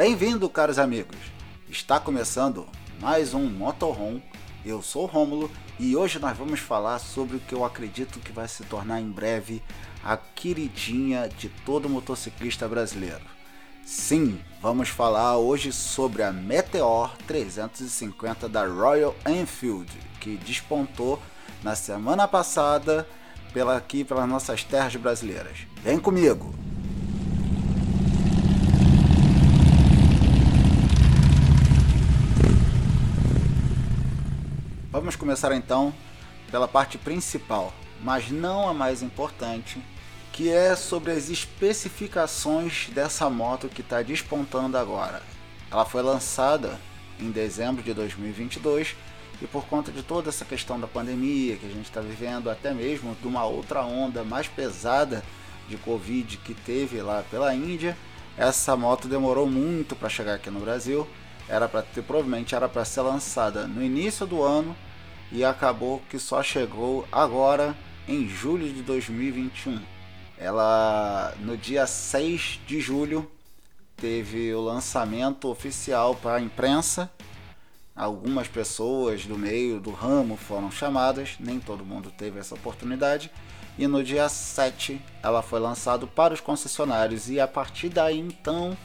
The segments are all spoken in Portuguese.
Bem-vindo, caros amigos! Está começando mais um Motorhome. Eu sou o Rômulo e hoje nós vamos falar sobre o que eu acredito que vai se tornar em breve a queridinha de todo motociclista brasileiro. Sim, vamos falar hoje sobre a Meteor 350 da Royal Enfield, que despontou na semana passada pela aqui pelas nossas terras brasileiras. Vem comigo! Vamos começar então pela parte principal, mas não a mais importante, que é sobre as especificações dessa moto que está despontando agora. Ela foi lançada em dezembro de 2022 e por conta de toda essa questão da pandemia que a gente está vivendo, até mesmo de uma outra onda mais pesada de Covid que teve lá pela Índia, essa moto demorou muito para chegar aqui no Brasil. Era para ter, provavelmente era para ser lançada no início do ano e acabou que só chegou agora em julho de 2021. Ela no dia 6 de julho teve o lançamento oficial para a imprensa. Algumas pessoas do meio do ramo foram chamadas, nem todo mundo teve essa oportunidade. E no dia 7 ela foi lançada para os concessionários e a partir daí então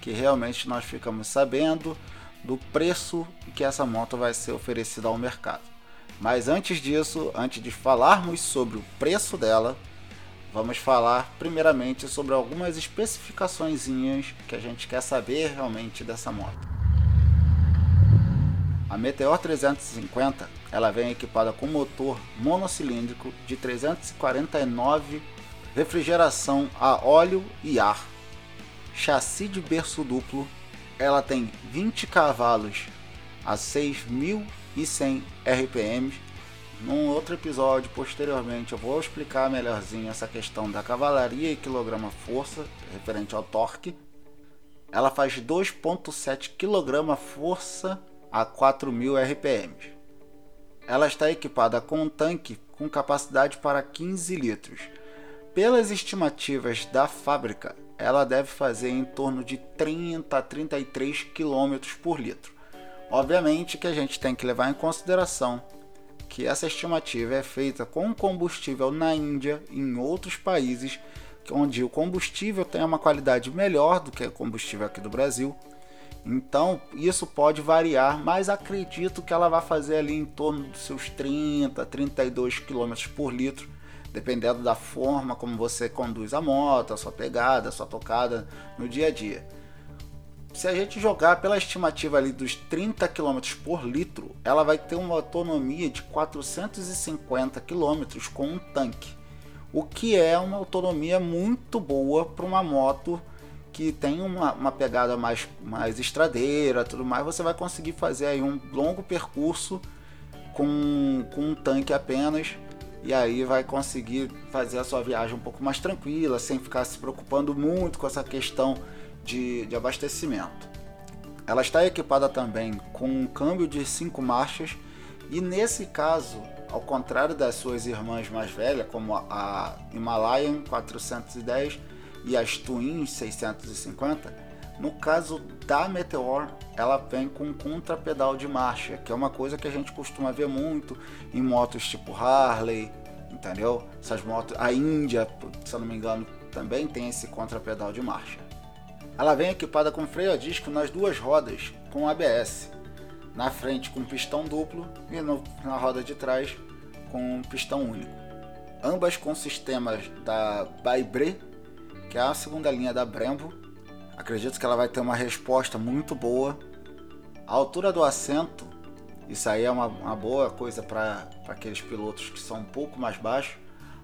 que realmente nós ficamos sabendo do preço que essa moto vai ser oferecida ao mercado. Mas antes disso, antes de falarmos sobre o preço dela, vamos falar primeiramente sobre algumas especificações que a gente quer saber realmente dessa moto. A Meteor 350 ela vem equipada com motor monocilíndrico de 349 refrigeração a óleo e ar, chassi de berço duplo, ela tem 20 cavalos a 6.000 e 100 RPMs. Num outro episódio posteriormente eu vou explicar melhorzinho essa questão da cavalaria e quilograma-força referente ao torque. Ela faz 2.7 kgf a 4.000 RPMs. Ela está equipada com um tanque com capacidade para 15 litros. Pelas estimativas da fábrica, ela deve fazer em torno de 30 a 33 km por litro. Obviamente que a gente tem que levar em consideração que essa estimativa é feita com combustível na Índia e em outros países onde o combustível tem uma qualidade melhor do que o combustível aqui do Brasil. Então, isso pode variar, mas acredito que ela vai fazer ali em torno dos seus 30, 32 km por litro, dependendo da forma como você conduz a moto, a sua pegada, a sua tocada no dia a dia se a gente jogar pela estimativa ali dos 30 km por litro, ela vai ter uma autonomia de 450 km com um tanque, o que é uma autonomia muito boa para uma moto que tem uma, uma, pegada mais, mais estradeira, tudo mais. Você vai conseguir fazer aí um longo percurso com, com um tanque apenas e aí vai conseguir fazer a sua viagem um pouco mais tranquila, sem ficar se preocupando muito com essa questão de, de abastecimento. Ela está equipada também com um câmbio de 5 marchas e nesse caso, ao contrário das suas irmãs mais velhas, como a Himalayan 410 e as Twin 650, no caso da Meteor, ela vem com um contrapedal de marcha, que é uma coisa que a gente costuma ver muito em motos tipo Harley, entendeu? Essas motos, a Índia, se eu não me engano, também tem esse contrapedal de marcha. Ela vem equipada com freio a disco nas duas rodas com ABS, na frente com pistão duplo e no, na roda de trás com pistão único. Ambas com sistemas da Baibre, que é a segunda linha da Brembo. Acredito que ela vai ter uma resposta muito boa. A altura do assento, isso aí é uma, uma boa coisa para aqueles pilotos que são um pouco mais baixos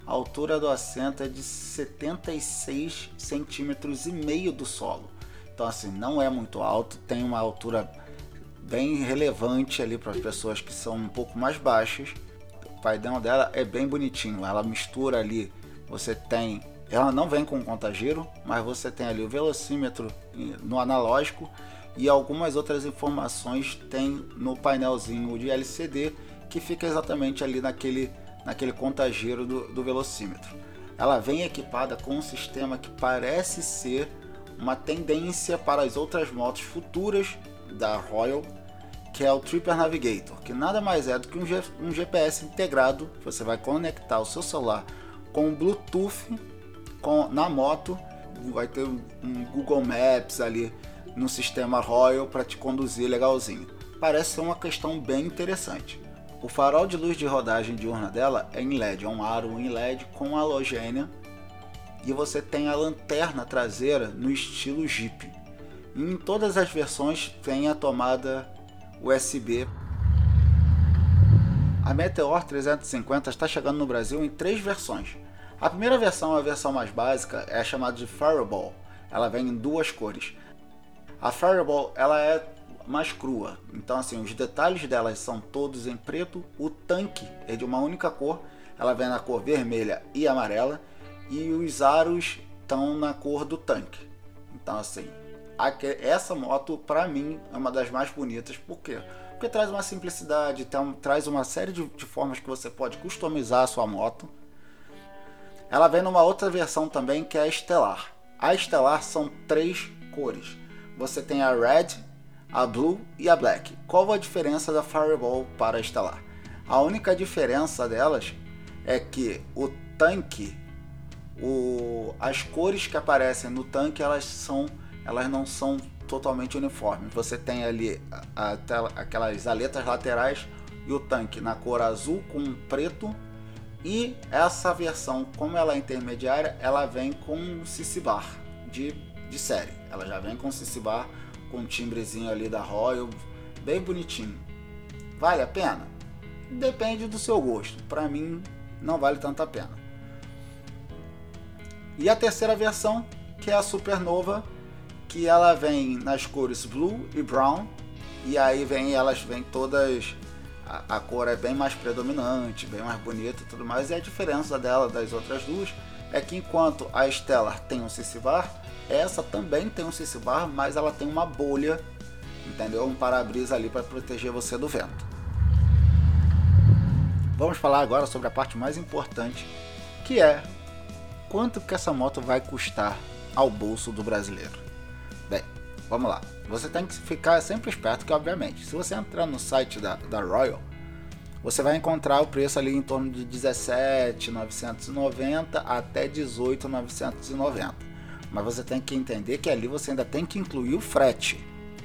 a altura do assento é de 76 centímetros e meio do solo. Então assim, não é muito alto, tem uma altura bem relevante ali para as pessoas que são um pouco mais baixas. O painel dela é bem bonitinho, ela mistura ali, você tem, ela não vem com contagiro, mas você tem ali o velocímetro no analógico e algumas outras informações tem no painelzinho de LCD que fica exatamente ali naquele naquele contagiro do, do velocímetro. Ela vem equipada com um sistema que parece ser uma tendência para as outras motos futuras da Royal, que é o Tripper Navigator, que nada mais é do que um, G um GPS integrado. Você vai conectar o seu celular com o Bluetooth com, na moto, vai ter um, um Google Maps ali no sistema Royal para te conduzir legalzinho. Parece ser uma questão bem interessante. O farol de luz de rodagem diurna dela é em LED, é um aro em LED com halogênio e você tem a lanterna traseira no estilo Jeep. Em todas as versões tem a tomada USB. A Meteor 350 está chegando no Brasil em três versões. A primeira versão, a versão mais básica, é chamada de Fireball. Ela vem em duas cores. A Fireball ela é mais crua, então assim os detalhes delas são todos em preto. O tanque é de uma única cor, ela vem na cor vermelha e amarela e os aros estão na cor do tanque. Então assim, essa moto para mim é uma das mais bonitas, por quê? Porque traz uma simplicidade, traz uma série de, de formas que você pode customizar a sua moto. Ela vem numa outra versão também que é a Estelar. A Estelar são três cores. Você tem a Red, a Blue e a Black. Qual a diferença da Fireball para a Estelar? A única diferença delas é que o tanque o, as cores que aparecem no tanque elas são elas não são totalmente uniformes. Você tem ali a, a, aquelas aletas laterais e o tanque na cor azul com preto e essa versão, como ela é intermediária, ela vem com CC bar de, de série. Ela já vem com CC bar com um timbrezinho ali da Royal, bem bonitinho. Vale a pena? Depende do seu gosto. Para mim, não vale tanto a pena. E a terceira versão, que é a Supernova, que ela vem nas cores blue e brown, e aí vem elas vêm todas a, a, cor é bem mais predominante, bem mais bonita e tudo mais. E a diferença dela das outras duas é que enquanto a Stellar tem um bar, essa também tem um CC bar, mas ela tem uma bolha, entendeu? Um para-brisa ali para proteger você do vento. Vamos falar agora sobre a parte mais importante, que é quanto que essa moto vai custar ao bolso do brasileiro? Bem, vamos lá. Você tem que ficar sempre esperto que, obviamente, se você entrar no site da, da Royal, você vai encontrar o preço ali em torno de 17,990 até 18,990. Mas você tem que entender que ali você ainda tem que incluir o frete,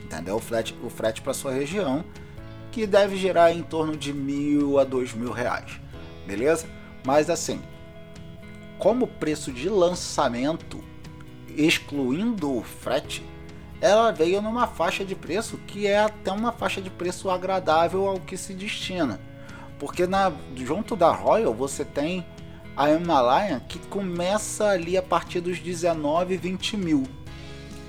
entendeu? O frete, o frete para sua região, que deve gerar em torno de mil a dois mil reais, beleza? Mas assim, como preço de lançamento, excluindo o frete, ela veio numa faixa de preço que é até uma faixa de preço agradável ao que se destina. Porque na, junto da Royal você tem a Himalayan que começa ali a partir dos 19, 20 mil.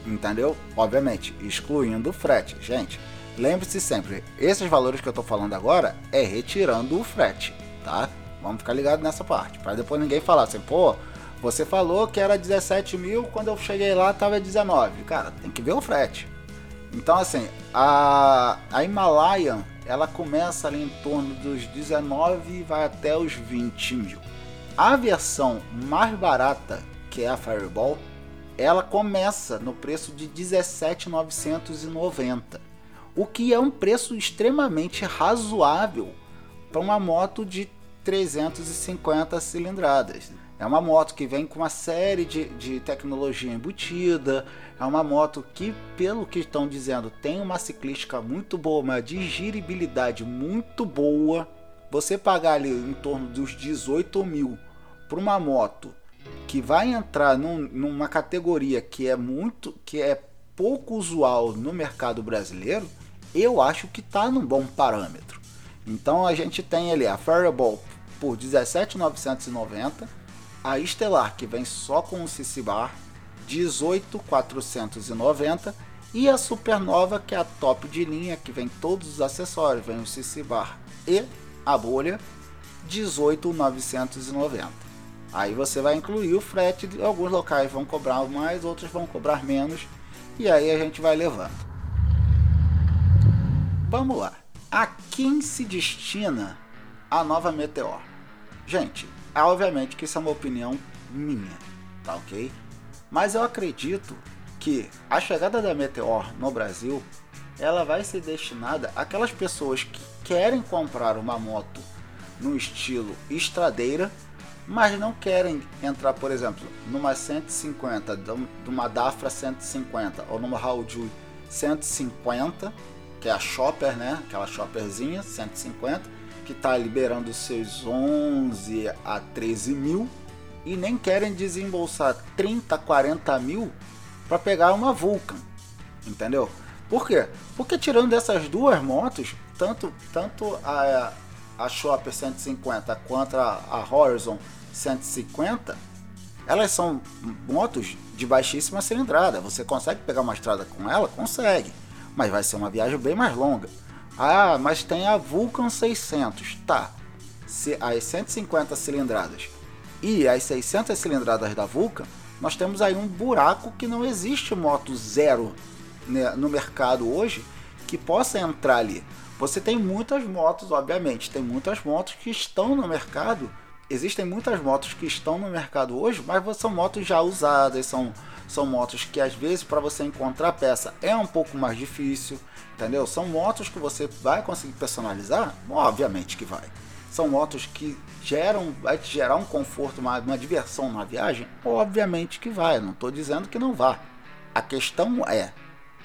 Entendeu? Obviamente, excluindo o frete. Gente, lembre-se sempre, esses valores que eu estou falando agora é retirando o frete, tá? Vamos ficar ligado nessa parte, para depois ninguém falar assim, pô, você falou que era 17 mil, quando eu cheguei lá tava 19. Cara, tem que ver o frete. Então assim, a, a ela começa ali em torno dos 19 e vai até os 20 mil. A versão mais barata, que é a Fireball, ela começa no preço de 17,990, o que é um preço extremamente razoável para uma moto de 350 cilindradas. É uma moto que vem com uma série de, de tecnologia embutida. É uma moto que, pelo que estão dizendo, tem uma ciclística muito boa, uma digeribilidade muito boa. Você pagar ali em torno dos 18 mil para uma moto que vai entrar num, numa categoria que é muito, que é pouco usual no mercado brasileiro, eu acho que está num bom parâmetro. Então a gente tem ali a Fireball por 17,990 a Estelar, que vem só com o CC Bar, 18,490 e a Supernova, que é a top de linha, que vem todos os acessórios, vem o CC Bar e a bolha, 18,990. Aí você vai incluir o frete, alguns locais vão cobrar mais, outros vão cobrar menos, e aí a gente vai levando. Vamos lá. A quem se destina a nova Meteor? Gente, obviamente que isso é uma opinião minha, tá ok? Mas eu acredito que a chegada da Meteor no Brasil, ela vai ser destinada àquelas pessoas que querem comprar uma moto no estilo estradeira, mas não querem entrar, por exemplo, numa 150, de uma Dafra 150 ou numa Hauju 150, que é a Shopper, né? Aquela Shopperzinha 150, que está liberando seus 11 a 13 mil e nem querem desembolsar 30, 40 mil para pegar uma Vulcan, entendeu? Por quê? Porque tirando essas duas motos, tanto, tanto a, a Shopper 150 quanto a, a Horizon 150, elas são motos de baixíssima cilindrada. Você consegue pegar uma estrada com ela? Consegue. Mas vai ser uma viagem bem mais longa. Ah, mas tem a Vulcan 600. Tá. Se, as 150 cilindradas e as 600 cilindradas da Vulcan, nós temos aí um buraco que não existe moto zero né, no mercado hoje que possa entrar ali. Você tem muitas motos, obviamente, tem muitas motos que estão no mercado. Existem muitas motos que estão no mercado hoje, mas são motos já usadas, são, são motos que às vezes para você encontrar peça é um pouco mais difícil, entendeu? São motos que você vai conseguir personalizar? Obviamente que vai. São motos que geram, vai te gerar um conforto, uma, uma diversão na viagem? Obviamente que vai, não estou dizendo que não vá. A questão é,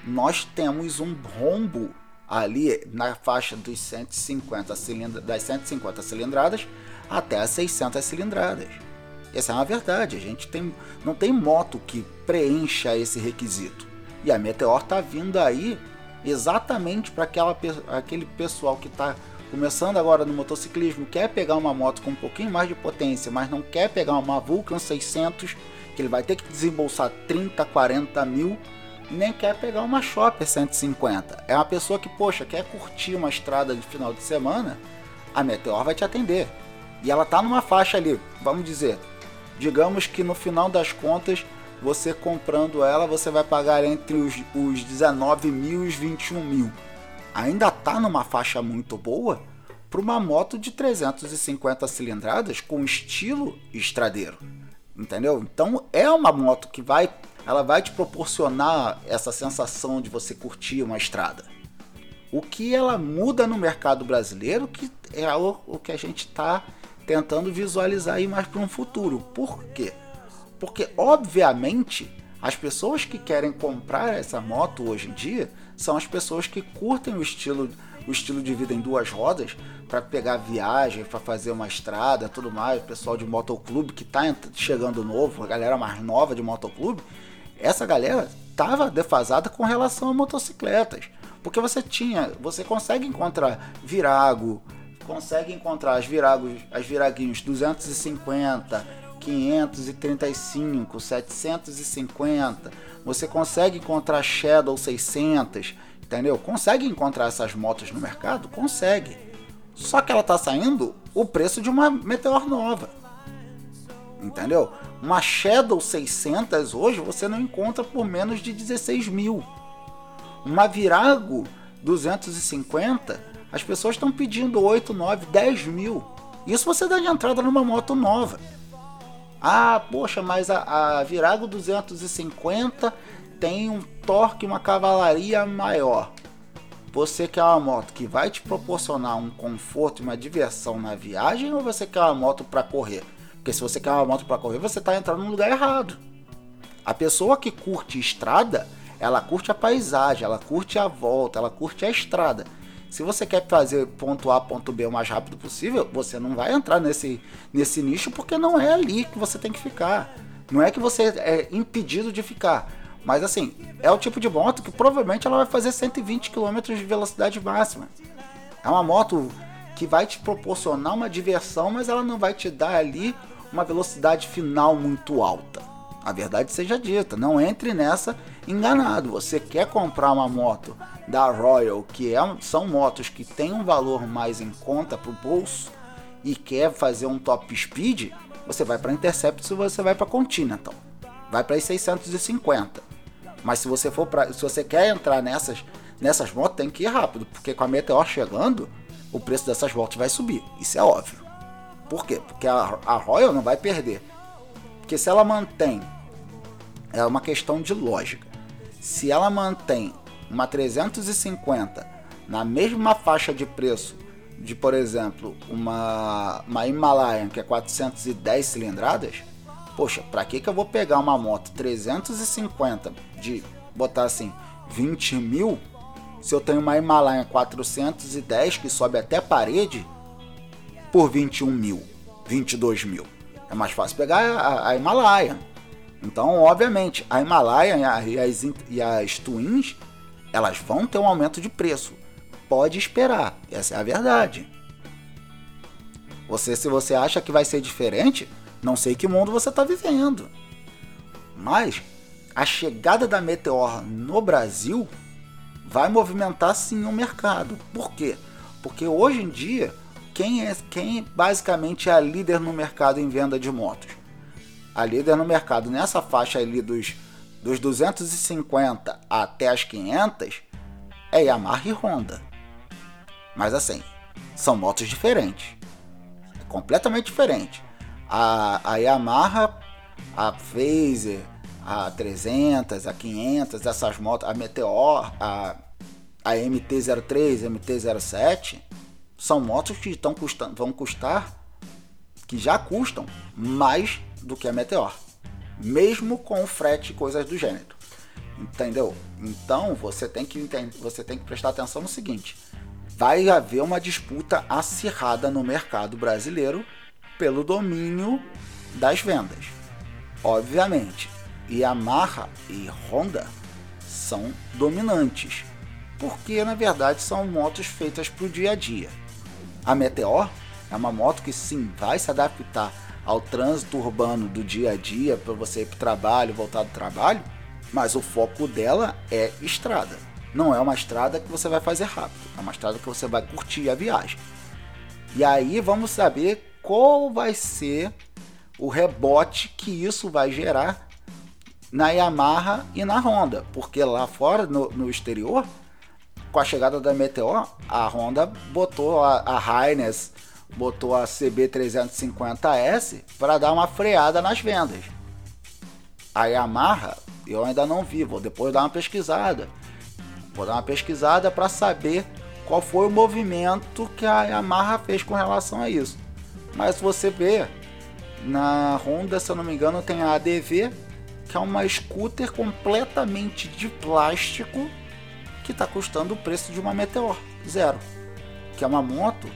nós temos um rombo ali na faixa dos 150 cilindra, das 150 cilindradas até as 600 cilindradas. Essa é uma verdade, a gente tem, não tem moto que preencha esse requisito. E a Meteor está vindo aí exatamente para aquele pessoal que está começando agora no motociclismo, quer pegar uma moto com um pouquinho mais de potência, mas não quer pegar uma Vulcan 600, que ele vai ter que desembolsar 30, 40 mil nem quer pegar uma Shopper 150. É uma pessoa que, poxa, quer curtir uma estrada de final de semana, a Meteor vai te atender. E ela tá numa faixa ali, vamos dizer, digamos que no final das contas, você comprando ela, você vai pagar entre os, os 19 mil e os 21 mil. Ainda tá numa faixa muito boa para uma moto de 350 cilindradas com estilo estradeiro. Entendeu? Então é uma moto que vai ela vai te proporcionar essa sensação de você curtir uma estrada. O que ela muda no mercado brasileiro que é o, o que a gente está tentando visualizar aí mais para um futuro. Por quê? Porque, obviamente, as pessoas que querem comprar essa moto hoje em dia são as pessoas que curtem o estilo, o estilo de vida em duas rodas para pegar viagem, para fazer uma estrada, tudo mais. O pessoal de motoclube que está chegando novo, a galera mais nova de motoclube, essa galera estava defasada com relação a motocicletas. Porque você tinha, você consegue encontrar virago, consegue encontrar as viragos, as viraguinhos 250, 535, 750, você consegue encontrar Shadow 600, entendeu? Consegue encontrar essas motos no mercado? Consegue. Só que ela está saindo o preço de uma Meteor nova. Entendeu? Uma Shadow 600 hoje você não encontra por menos de 16 mil. Uma Virago 250, as pessoas estão pedindo 8, 9, 10 mil. Isso você dá de entrada numa moto nova. Ah, poxa, mas a, a Virago 250 tem um torque, uma cavalaria maior. Você quer uma moto que vai te proporcionar um conforto e uma diversão na viagem ou você quer uma moto para correr? Porque se você quer uma moto para correr, você está entrando no lugar errado. A pessoa que curte estrada, ela curte a paisagem, ela curte a volta, ela curte a estrada. Se você quer fazer ponto A, ponto B o mais rápido possível, você não vai entrar nesse, nesse nicho porque não é ali que você tem que ficar. Não é que você é impedido de ficar. Mas assim, é o tipo de moto que provavelmente ela vai fazer 120 km de velocidade máxima. É uma moto que vai te proporcionar uma diversão, mas ela não vai te dar ali uma velocidade final muito alta. A verdade seja dita, não entre nessa enganado. Você quer comprar uma moto da Royal, que é, são motos que têm um valor mais em conta para o bolso, e quer fazer um top speed, você vai para Intercept ou você vai para Continental. Vai para 650. Mas se você for para, se você quer entrar nessas nessas motos, tem que ir rápido, porque com a Meteor chegando, o preço dessas motos vai subir. Isso é óbvio. Por quê? Porque a, a Royal não vai perder. Porque se ela mantém, é uma questão de lógica. se ela mantém uma 350 na mesma faixa de preço de, por exemplo, uma, uma Himalayan que é 410 cilindradas, poxa, para que, que eu vou pegar uma moto 350 de botar assim 20 mil se eu tenho uma Himalayan 410 que sobe até parede por 21 mil, 22 mil? É mais fácil pegar a, a Himalayan. Então, obviamente, a Himalayan e as, e as Twins elas vão ter um aumento de preço pode esperar. Essa é a verdade. Você, se você acha que vai ser diferente, não sei que mundo você está vivendo. Mas a chegada da Meteor no Brasil vai movimentar sim o mercado. Por quê? Porque hoje em dia, quem é quem basicamente é a líder no mercado em venda de motos? A líder no mercado nessa faixa ali dos, dos 250 até as 500 é Yamaha e Honda. Mas assim, são motos diferentes. Completamente diferentes. A, a Yamaha, a Phaser, a 300, a 500, essas motos, a Meteor, a, a MT-03, MT-07, são motos que estão custando, vão custar, que já custam mais do que a Meteor. Mesmo com frete e coisas do gênero. Entendeu? Então você tem que você tem que prestar atenção no seguinte: vai haver uma disputa acirrada no mercado brasileiro pelo domínio das vendas. Obviamente, Yamaha e Honda são dominantes, porque na verdade são motos feitas para o dia a dia. A Meteor é uma moto que sim vai se adaptar ao trânsito urbano do dia a dia para você ir para o trabalho, voltar do trabalho, mas o foco dela é estrada. Não é uma estrada que você vai fazer rápido, é uma estrada que você vai curtir a viagem. E aí vamos saber qual vai ser o rebote que isso vai gerar na Yamaha e na Honda, porque lá fora, no, no exterior, com a chegada da Meteor, a Honda botou a, a botou a CB350S para dar uma freada nas vendas. A Yamaha, eu ainda não vi, vou depois dar uma pesquisada. Vou dar uma pesquisada para saber qual foi o movimento que a Yamaha fez com relação a isso. Mas você vê, na Honda, se eu não me engano, tem a ADV, que é uma scooter completamente de plástico que está custando o preço de uma Meteor Zero, que é uma moto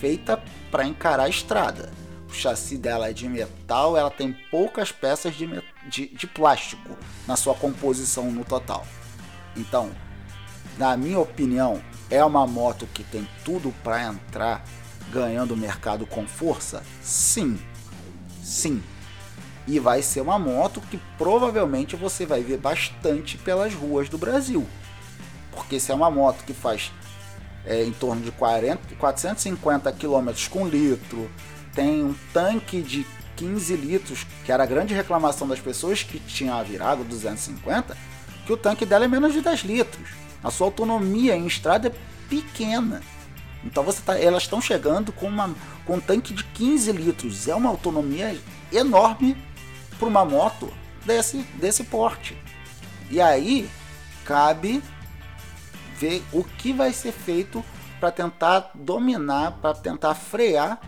feita para encarar a estrada. O chassi dela é de metal, ela tem poucas peças de, de, de plástico na sua composição no total. Então, na minha opinião, é uma moto que tem tudo para entrar ganhando o mercado com força? Sim. Sim. E vai ser uma moto que provavelmente você vai ver bastante pelas ruas do Brasil. Porque se é uma moto que faz é, em torno de 40, 450 km com litro, tem um tanque de 15 litros, que era a grande reclamação das pessoas que tinham a Virago 250, que o tanque dela é menos de 10 litros. A sua autonomia em estrada é pequena. Então você tá, elas estão chegando com, uma, com um tanque de 15 litros. É uma autonomia enorme para uma moto desse, desse porte. E aí cabe ver o que vai ser feito para tentar dominar, para tentar frear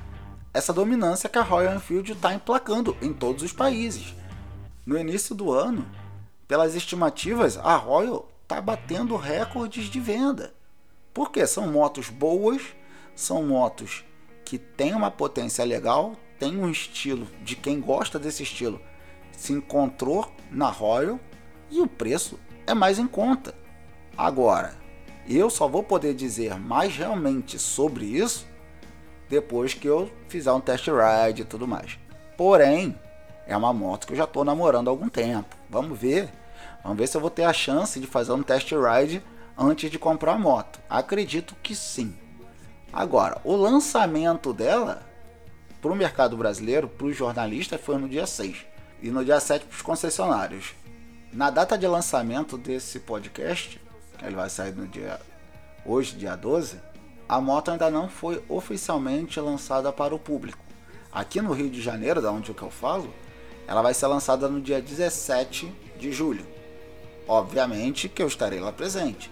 essa dominância que a Royal Enfield está emplacando em todos os países. No início do ano, pelas estimativas, a Royal está batendo recordes de venda. Porque são motos boas, são motos que têm uma potência legal, tem um estilo de quem gosta desse estilo se encontrou na Royal e o preço é mais em conta. Agora, eu só vou poder dizer mais realmente sobre isso depois que eu fizer um test ride e tudo mais. Porém, é uma moto que eu já estou namorando há algum tempo. Vamos ver Vamos ver se eu vou ter a chance de fazer um test ride antes de comprar a moto. Acredito que sim. Agora, o lançamento dela para o mercado brasileiro, para os jornalistas, foi no dia 6 e no dia 7 para os concessionários. Na data de lançamento desse podcast, que ele vai sair no dia hoje, dia 12, a moto ainda não foi oficialmente lançada para o público. Aqui no Rio de Janeiro, da onde eu falo, ela vai ser lançada no dia 17 de julho. obviamente que eu estarei lá presente.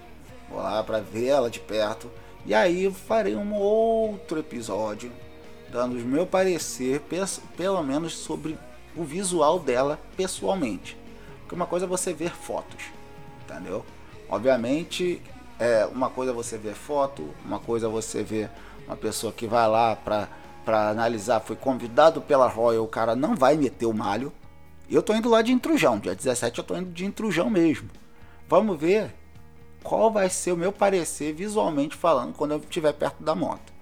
Vou lá para ver ela de perto e aí farei um outro episódio dando o meu parecer, pelo menos sobre o visual dela pessoalmente. Porque uma coisa é você ver fotos, entendeu? Obviamente, é uma coisa é você ver foto, uma coisa é você ver uma pessoa que vai lá para para analisar, foi convidado pela Royal, o cara não vai meter o malho. Eu tô indo lá de intrujão, dia 17 eu tô indo de intrujão mesmo. Vamos ver qual vai ser o meu parecer visualmente falando quando eu estiver perto da moto.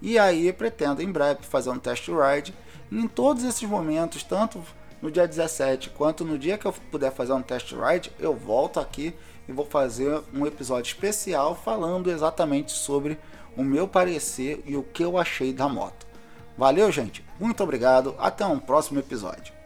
E aí pretendo em breve fazer um test ride. E em todos esses momentos, tanto no dia 17 quanto no dia que eu puder fazer um test ride, eu volto aqui e vou fazer um episódio especial falando exatamente sobre o meu parecer e o que eu achei da moto. Valeu, gente. Muito obrigado. Até um próximo episódio.